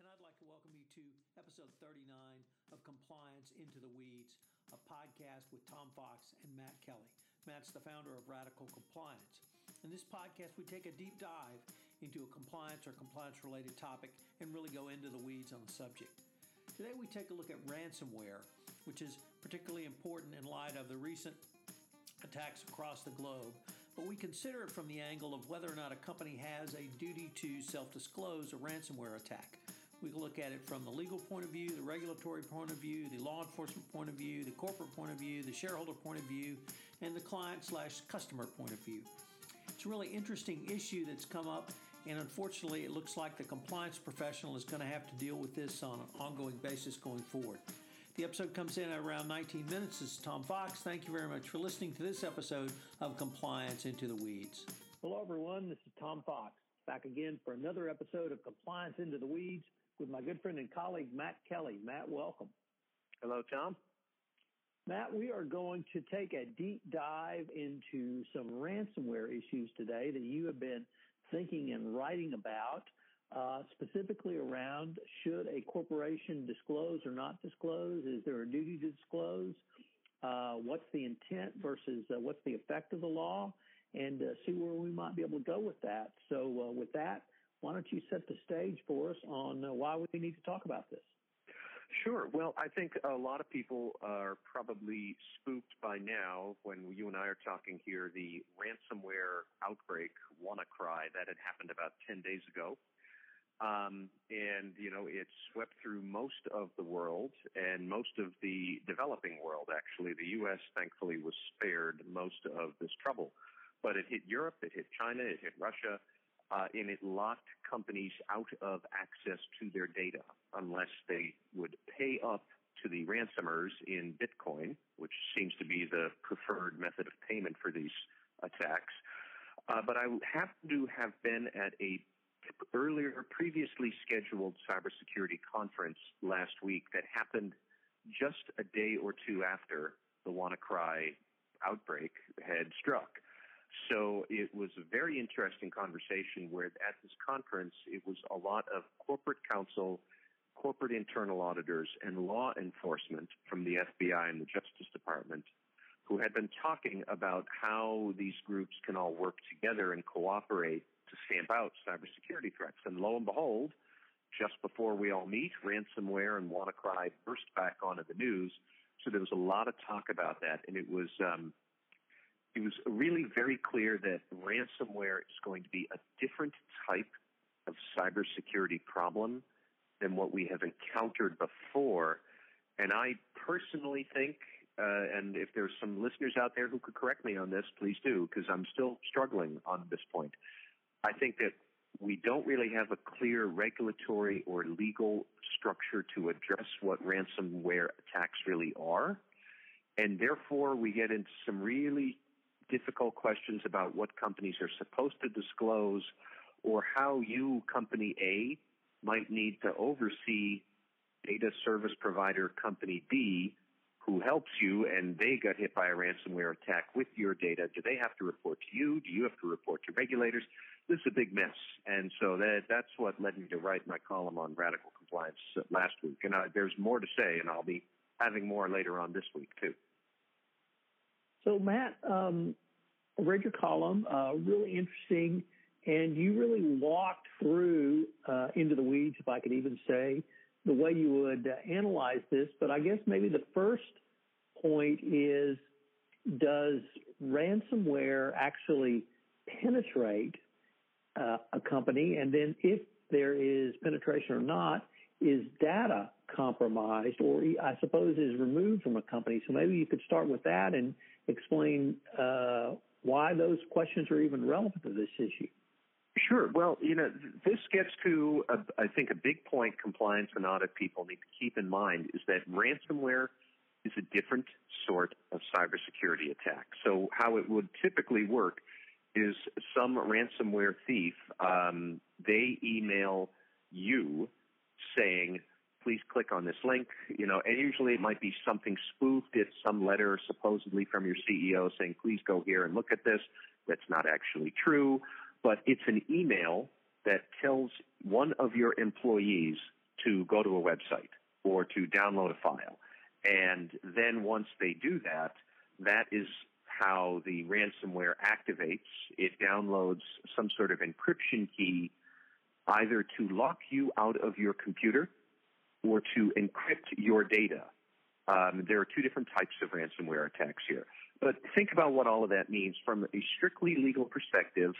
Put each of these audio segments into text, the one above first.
And I'd like to welcome you to episode 39 of Compliance Into the Weeds, a podcast with Tom Fox and Matt Kelly. Matt's the founder of Radical Compliance. In this podcast, we take a deep dive into a compliance or compliance related topic and really go into the weeds on the subject. Today, we take a look at ransomware, which is particularly important in light of the recent attacks across the globe but we consider it from the angle of whether or not a company has a duty to self disclose a ransomware attack. We look at it from the legal point of view, the regulatory point of view, the law enforcement point of view, the corporate point of view, the shareholder point of view, and the client slash customer point of view. It's a really interesting issue that's come up, and unfortunately, it looks like the compliance professional is going to have to deal with this on an ongoing basis going forward. The episode comes in at around 19 minutes. This is Tom Fox. Thank you very much for listening to this episode of Compliance Into the Weeds. Hello, everyone. This is Tom Fox, back again for another episode of Compliance Into the Weeds with my good friend and colleague, Matt Kelly. Matt, welcome. Hello, Tom. Matt, we are going to take a deep dive into some ransomware issues today that you have been thinking and writing about uh, specifically around should a corporation disclose or not disclose? Is there a duty to disclose? Uh, what's the intent versus uh, what's the effect of the law? And uh, see where we might be able to go with that. So, uh, with that, why don't you set the stage for us on uh, why we need to talk about this? Sure. Well, I think a lot of people are probably spooked by now when you and I are talking here the ransomware outbreak, WannaCry, that had happened about 10 days ago. Um, and, you know, it swept through most of the world and most of the developing world, actually. The U.S. thankfully was spared most of this trouble. But it hit Europe, it hit China, it hit Russia, uh, and it locked companies out of access to their data unless they would pay up to the ransomers in Bitcoin, which seems to be the preferred method of payment for these attacks. Uh, but I happen to have been at a earlier, previously scheduled cybersecurity conference last week that happened just a day or two after the WannaCry outbreak had struck. So it was a very interesting conversation where at this conference, it was a lot of corporate counsel, corporate internal auditors, and law enforcement from the FBI and the Justice Department who had been talking about how these groups can all work together and cooperate to stamp out cybersecurity threats. And lo and behold, just before we all meet, ransomware and WannaCry burst back onto the news. So there was a lot of talk about that, and it was um, it was really very clear that ransomware is going to be a different type of cybersecurity problem than what we have encountered before. And I personally think, uh, and if there's some listeners out there who could correct me on this, please do, because I'm still struggling on this point. I think that we don't really have a clear regulatory or legal structure to address what ransomware attacks really are. And therefore, we get into some really difficult questions about what companies are supposed to disclose or how you, company A, might need to oversee data service provider company B who helps you and they got hit by a ransomware attack with your data. Do they have to report to you? Do you have to report to regulators? this is a big mess. And so that, that's what led me to write my column on radical compliance last week. And uh, there's more to say, and I'll be having more later on this week, too. So, Matt, um, I read your column, uh, really interesting, and you really walked through uh, into the weeds, if I could even say, the way you would uh, analyze this. But I guess maybe the first point is does ransomware actually penetrate uh, a company? And then if there is penetration or not, is data compromised or I suppose is removed from a company? So maybe you could start with that and explain uh, why those questions are even relevant to this issue. Sure. Well, you know, this gets to, I think, a big point compliance and audit people need to keep in mind is that ransomware is a different sort of cybersecurity attack. So how it would typically work is some ransomware thief, um, they email you saying, please click on this link, you know, and usually it might be something spoofed. It's some letter supposedly from your CEO saying, please go here and look at this. That's not actually true, but it's an email that tells one of your employees to go to a website or to download a file. And then once they do that, that is how the ransomware activates. It downloads some sort of encryption key either to lock you out of your computer or to encrypt your data. Um, there are two different types of ransomware attacks here. But think about what all of that means from a strictly legal perspective.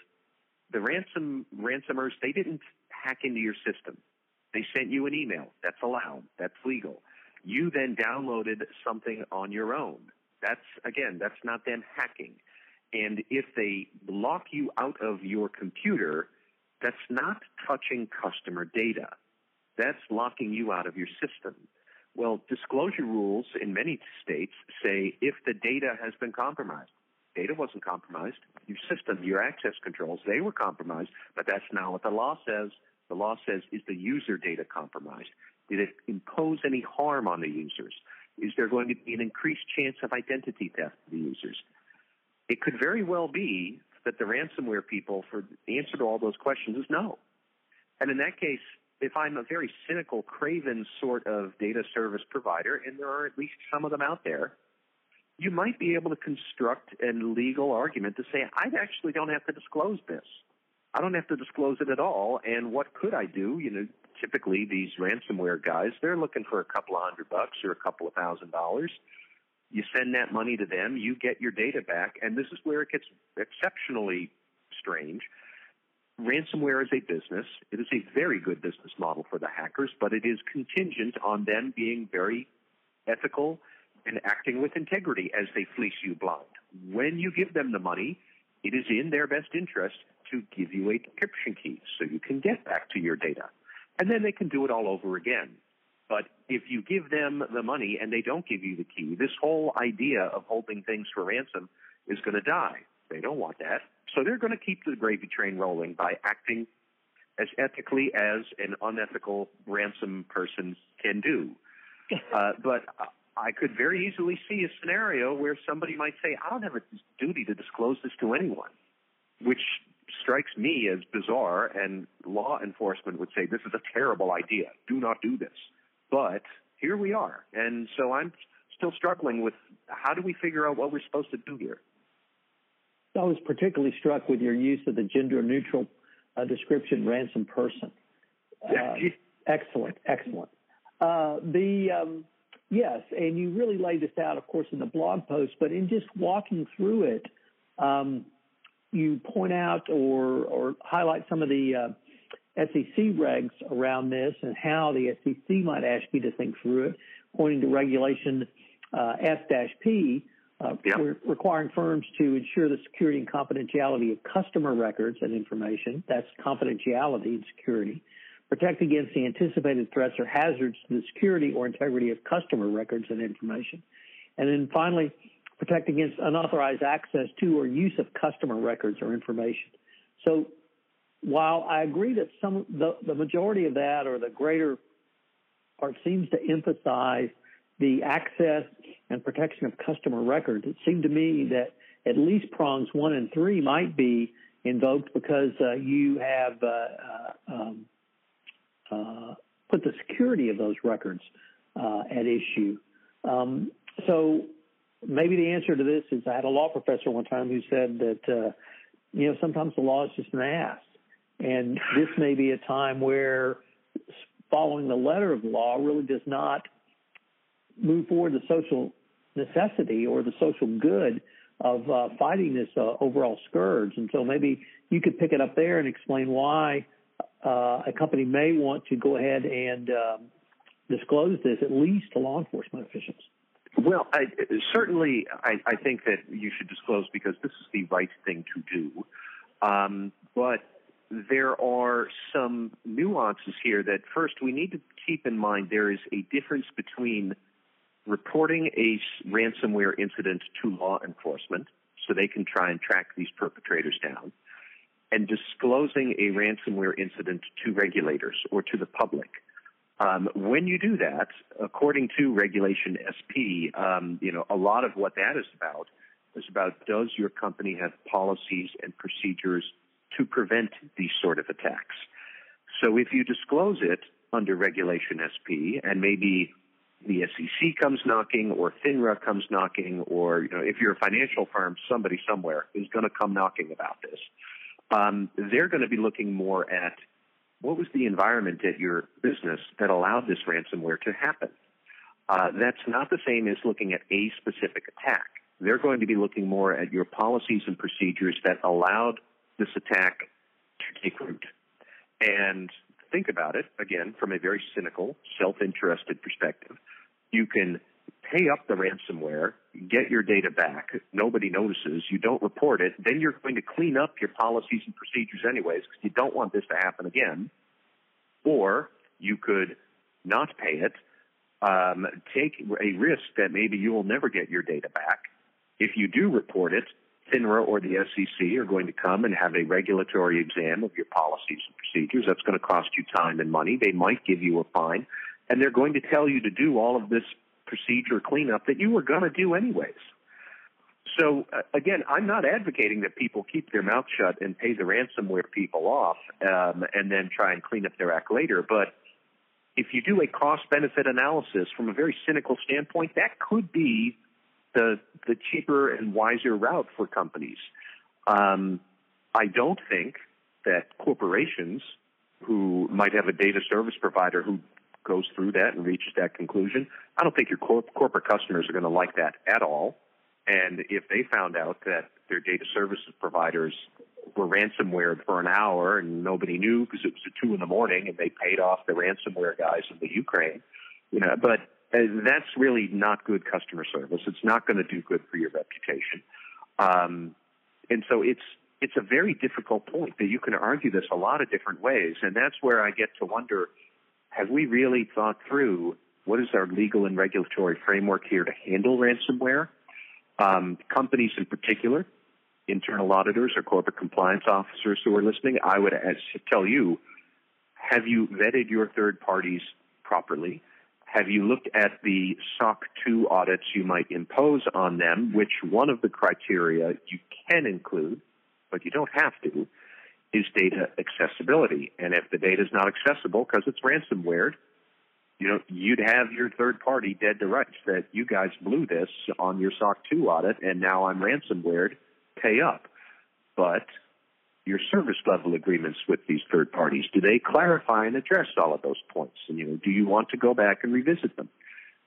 The ransom ransomers they didn't hack into your system. They sent you an email. That's allowed. That's legal. You then downloaded something on your own. That's again, that's not them hacking. And if they lock you out of your computer, that's not touching customer data. That's locking you out of your system. Well, disclosure rules in many states say if the data has been compromised. Data wasn't compromised. Your system, your access controls, they were compromised, but that's not what the law says. The law says, is the user data compromised? Did it impose any harm on the users? Is there going to be an increased chance of identity theft for the users? It could very well be that the ransomware people, for the answer to all those questions is no. And in that case, if I'm a very cynical, craven sort of data service provider, and there are at least some of them out there, you might be able to construct a legal argument to say, I actually don't have to disclose this. I don't have to disclose it at all. And what could I do? You know, typically these ransomware guys, they're looking for a couple of hundred bucks or a couple of thousand dollars. You send that money to them, you get your data back, and this is where it gets exceptionally strange ransomware is a business. It is a very good business model for the hackers, but it is contingent on them being very ethical and acting with integrity as they fleece you blind. When you give them the money, it is in their best interest to give you a encryption key so you can get back to your data. And then they can do it all over again. But if you give them the money and they don't give you the key, this whole idea of holding things for ransom is going to die. They don't want that. So they're going to keep the gravy train rolling by acting as ethically as an unethical ransom person can do. Uh, but I could very easily see a scenario where somebody might say, I don't have a duty to disclose this to anyone, which strikes me as bizarre, and law enforcement would say, this is a terrible idea. Do not do this. But here we are. And so I'm still struggling with how do we figure out what we're supposed to do here? I was particularly struck with your use of the gender neutral uh, description ransom person. Uh, excellent, excellent. Uh, the um, yes, and you really laid this out, of course, in the blog post. But in just walking through it, um, you point out or or highlight some of the uh, SEC regs around this and how the SEC might ask you to think through it, pointing to regulation uh, S-P uh, yep. We're requiring firms to ensure the security and confidentiality of customer records and information. That's confidentiality and security. Protect against the anticipated threats or hazards to the security or integrity of customer records and information. And then finally, protect against unauthorized access to or use of customer records or information. So while I agree that some the, the majority of that or the greater part seems to emphasize the access and protection of customer records, it seemed to me that at least prongs one and three might be invoked because uh, you have uh, uh, um, put the security of those records uh, at issue. Um, so maybe the answer to this is I had a law professor one time who said that uh, you know sometimes the law is just an ass, and this may be a time where following the letter of the law really does not move forward the social necessity or the social good of uh, fighting this uh, overall scourge. And so maybe you could pick it up there and explain why uh, a company may want to go ahead and um, disclose this at least to law enforcement officials. Well, I, certainly, I, I, think that you should disclose because this is the right thing to do. Um, but there are some nuances here that first we need to keep in mind. There is a difference between reporting a ransomware incident to law enforcement so they can try and track these perpetrators down, and disclosing a ransomware incident to regulators or to the public. Um, when you do that, according to Regulation SP, um, you know a lot of what that is about is about does your company have policies and procedures to prevent these sort of attacks. So if you disclose it under Regulation SP and maybe the SEC comes knocking or FINRA comes knocking or you know if you're a financial firm somebody somewhere is going to come knocking about this um, they're going to be looking more at what was the environment at your business that allowed this ransomware to happen. Uh, that's not the same as looking at a specific attack. They're going to be looking more at your policies and procedures that allowed this attack to take root. And think about it again from a very cynical, self-interested perspective. You can pay up the ransomware, get your data back, nobody notices, you don't report it, then you're going to clean up your policies and procedures anyways because you don't want this to happen again. Or you could not pay it, um, take a risk that maybe you will never get your data back. If you do report it, FINRA or the SEC are going to come and have a regulatory exam of your policies and procedures. That's going to cost you time and money. They might give you a fine, and they're going to tell you to do all of this procedure cleanup that you were going to do anyways. So uh, again, I'm not advocating that people keep their mouth shut and pay the ransomware people off um, and then try and clean up their act later. But if you do a cost benefit analysis from a very cynical standpoint, that could be the the cheaper and wiser route for companies. Um, I don't think that corporations who might have a data service provider who goes through that and reaches that conclusion, I don't think your corp- corporate customers are going to like that at all. And if they found out that their data services providers were ransomware for an hour and nobody knew because it was at two in the morning and they paid off the ransomware guys in the Ukraine, you know, but and that's really not good customer service. It's not going to do good for your reputation. Um, and so it's it's a very difficult point that you can argue this a lot of different ways, and that's where I get to wonder: Have we really thought through what is our legal and regulatory framework here to handle ransomware? Um, companies, in particular, internal auditors or corporate compliance officers who are listening, I would tell you: Have you vetted your third parties properly? Have you looked at the SOC 2 audits you might impose on them, which one of the criteria you can include, but you don't have to, is data accessibility. And if the data is not accessible because it's ransomware, you know, you'd have your third party dead to rights that you guys blew this on your SOC 2 audit and now I'm ransomware, pay up. But your service level agreements with these third parties? Do they clarify and address all of those points? And you know, do you want to go back and revisit them?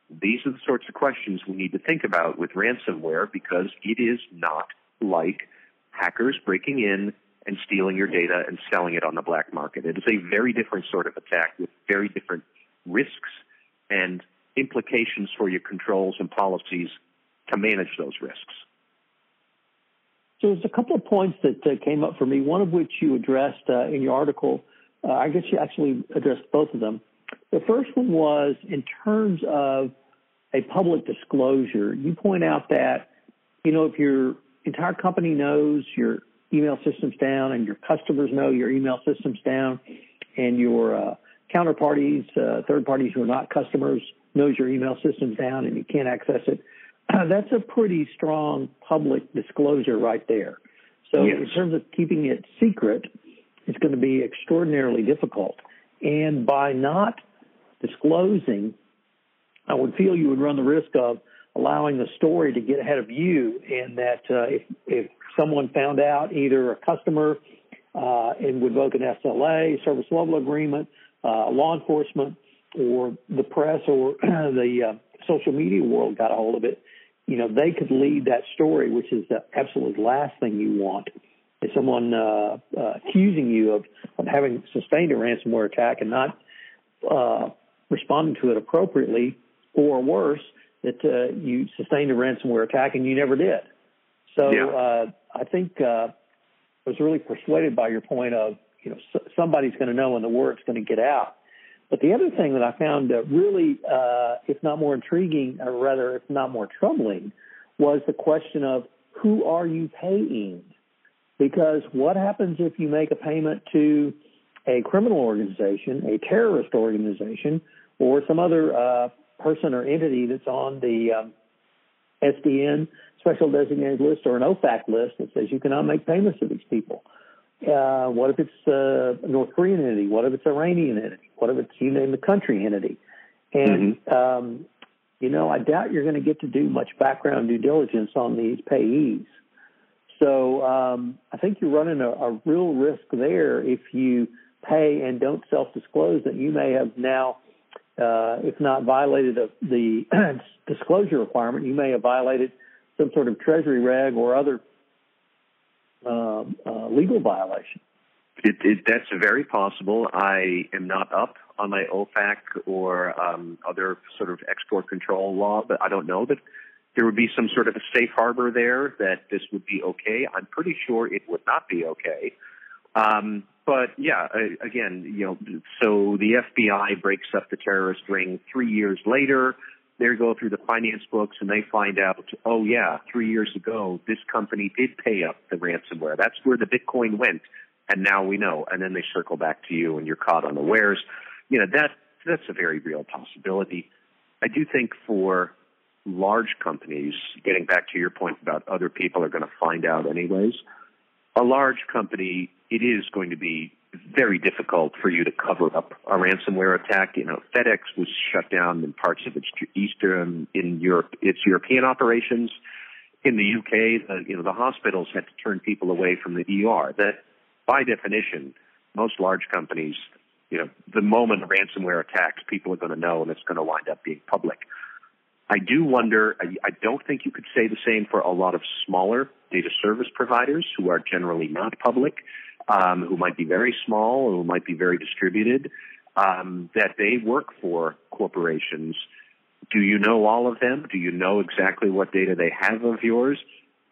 These are the sorts of questions we need to think about with ransomware because it is not like hackers breaking in and stealing your data and selling it on the black market. It is a very different sort of attack with very different risks and implications for your controls and policies to manage those risks. So there's a couple of points that uh, came up for me, one of which you addressed uh, in your article. Uh, I guess you actually addressed both of them. The first one was in terms of a public disclosure. You point out that, you know, if your entire company knows your email system's down and your customers know your email system's down and your uh, counterparties, uh, third parties who are not customers knows your email system's down and you can't access it, that's a pretty strong public disclosure right there. So yes. in terms of keeping it secret, it's going to be extraordinarily difficult. And by not disclosing, I would feel you would run the risk of allowing the story to get ahead of you and that uh, if, if someone found out either a customer uh, and would invoke an SLA, service level agreement, uh, law enforcement, or the press or the uh, social media world got a hold of it, you know, they could lead that story, which is the absolute last thing you want. Is someone uh, uh, accusing you of, of having sustained a ransomware attack and not uh, responding to it appropriately, or worse, that uh, you sustained a ransomware attack and you never did. So yeah. uh, I think uh, I was really persuaded by your point of, you know, somebody's going to know and the word's going to get out. But the other thing that I found uh, really, uh, if not more intriguing, or rather, if not more troubling, was the question of who are you paying? Because what happens if you make a payment to a criminal organization, a terrorist organization, or some other uh, person or entity that's on the um, SDN special designated list or an OFAC list that says you cannot make payments to these people? uh, what if it's a North Korean entity? What if it's Iranian entity? What if it's you name the country entity? And mm-hmm. um, you know, I doubt you're going to get to do much background due diligence on these payees. So um, I think you're running a, a real risk there if you pay and don't self-disclose that you may have now, uh, if not violated a, the disclosure requirement, you may have violated some sort of treasury reg or other uh, uh, legal violation. It, it, that's very possible. I am not up on my OFAC or um, other sort of export control law, but I don't know that there would be some sort of a safe harbor there that this would be okay. I'm pretty sure it would not be okay. Um, but yeah, again, you know, so the FBI breaks up the terrorist ring three years later. They go through the finance books and they find out, oh yeah, three years ago, this company did pay up the ransomware. That's where the Bitcoin went. And now we know. And then they circle back to you and you're caught unawares. You know, that, that's a very real possibility. I do think for large companies, getting back to your point about other people are going to find out anyways, a large company, it is going to be very difficult for you to cover up a ransomware attack. You know, FedEx was shut down in parts of its eastern in Europe, its European operations. In the UK, the, you know, the hospitals had to turn people away from the ER. That, by definition, most large companies, you know, the moment ransomware attacks, people are going to know, and it's going to wind up being public. I do wonder, I, don't think you could say the same for a lot of smaller data service providers who are generally not public, um, who might be very small, who might be very distributed, um, that they work for corporations. Do you know all of them? Do you know exactly what data they have of yours?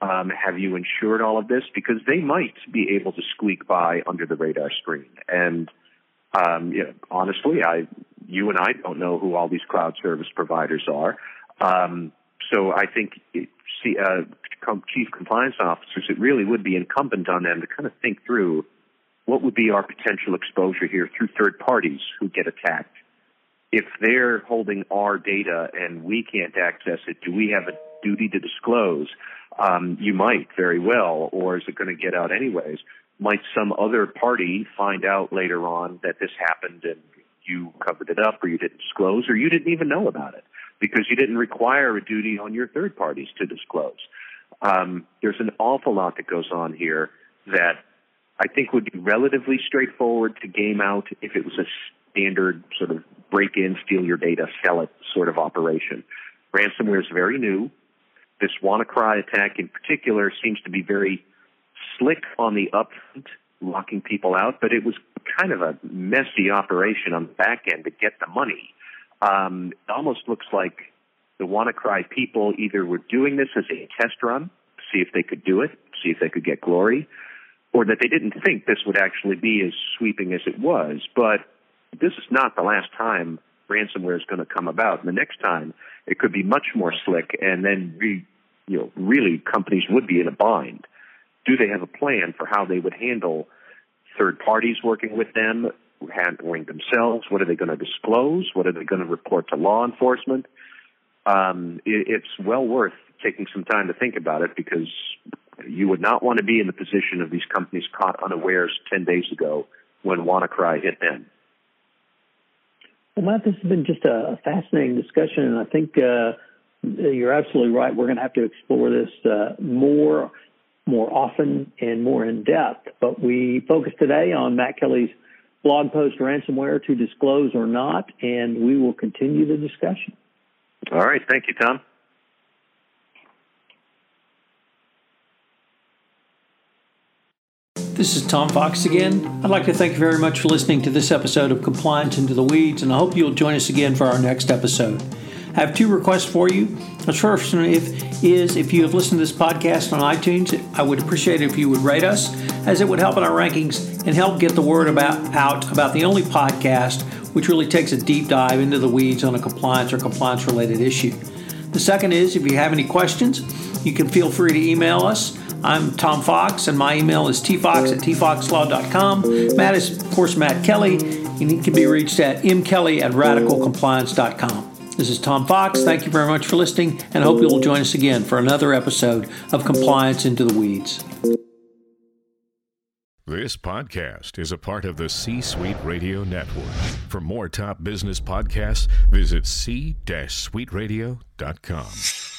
Um, have you insured all of this? Because they might be able to squeak by under the radar screen. And um, you know, honestly, I, you and I don't know who all these cloud service providers are. Um, so I think it, see, uh, chief compliance officers, it really would be incumbent on them to kind of think through what would be our potential exposure here through third parties who get attacked. If they're holding our data and we can't access it, do we have a duty to disclose? Um, you might very well, or is it going to get out anyways? Might some other party find out later on that this happened and you covered it up or you didn't disclose or you didn't even know about it? Because you didn't require a duty on your third parties to disclose. Um, there's an awful lot that goes on here that I think would be relatively straightforward to game out if it was a standard sort of break in, steal your data, sell it sort of operation. Ransomware is very new. This WannaCry attack in particular seems to be very slick on the upfront, locking people out, but it was kind of a messy operation on the back end to get the money. Um, it almost looks like the WannaCry people either were doing this as a test run, see if they could do it, see if they could get glory, or that they didn't think this would actually be as sweeping as it was. But this is not the last time ransomware is going to come about. And the next time, it could be much more slick, and then re, you know, really companies would be in a bind. Do they have a plan for how they would handle third parties working with them? Handling themselves? What are they going to disclose? What are they going to report to law enforcement? Um, it, it's well worth taking some time to think about it because you would not want to be in the position of these companies caught unawares 10 days ago when WannaCry hit them. Well, Matt, this has been just a fascinating discussion, and I think uh, you're absolutely right. We're going to have to explore this uh, more, more often, and more in depth. But we focus today on Matt Kelly's blog post ransomware to disclose or not, and we will continue the discussion. All right. Thank you, Tom. This is Tom Fox again. I'd like to thank you very much for listening to this episode of Compliance Into the Weeds, and I hope you'll join us again for our next episode. I have two requests for you. The first one if, is if you have listened to this podcast on iTunes, I would appreciate it if you would rate us, as it would help in our rankings and help get the word about out about the only podcast which really takes a deep dive into the weeds on a compliance or compliance related issue. The second is if you have any questions, you can feel free to email us. I'm Tom Fox, and my email is tfox at tfoxlaw.com. Matt is, of course, Matt Kelly, and he can be reached at mkelly at radicalcompliance.com. This is Tom Fox. Thank you very much for listening, and I hope you'll join us again for another episode of Compliance Into the Weeds. This podcast is a part of the C Suite Radio Network. For more top business podcasts, visit c-suiteradio.com.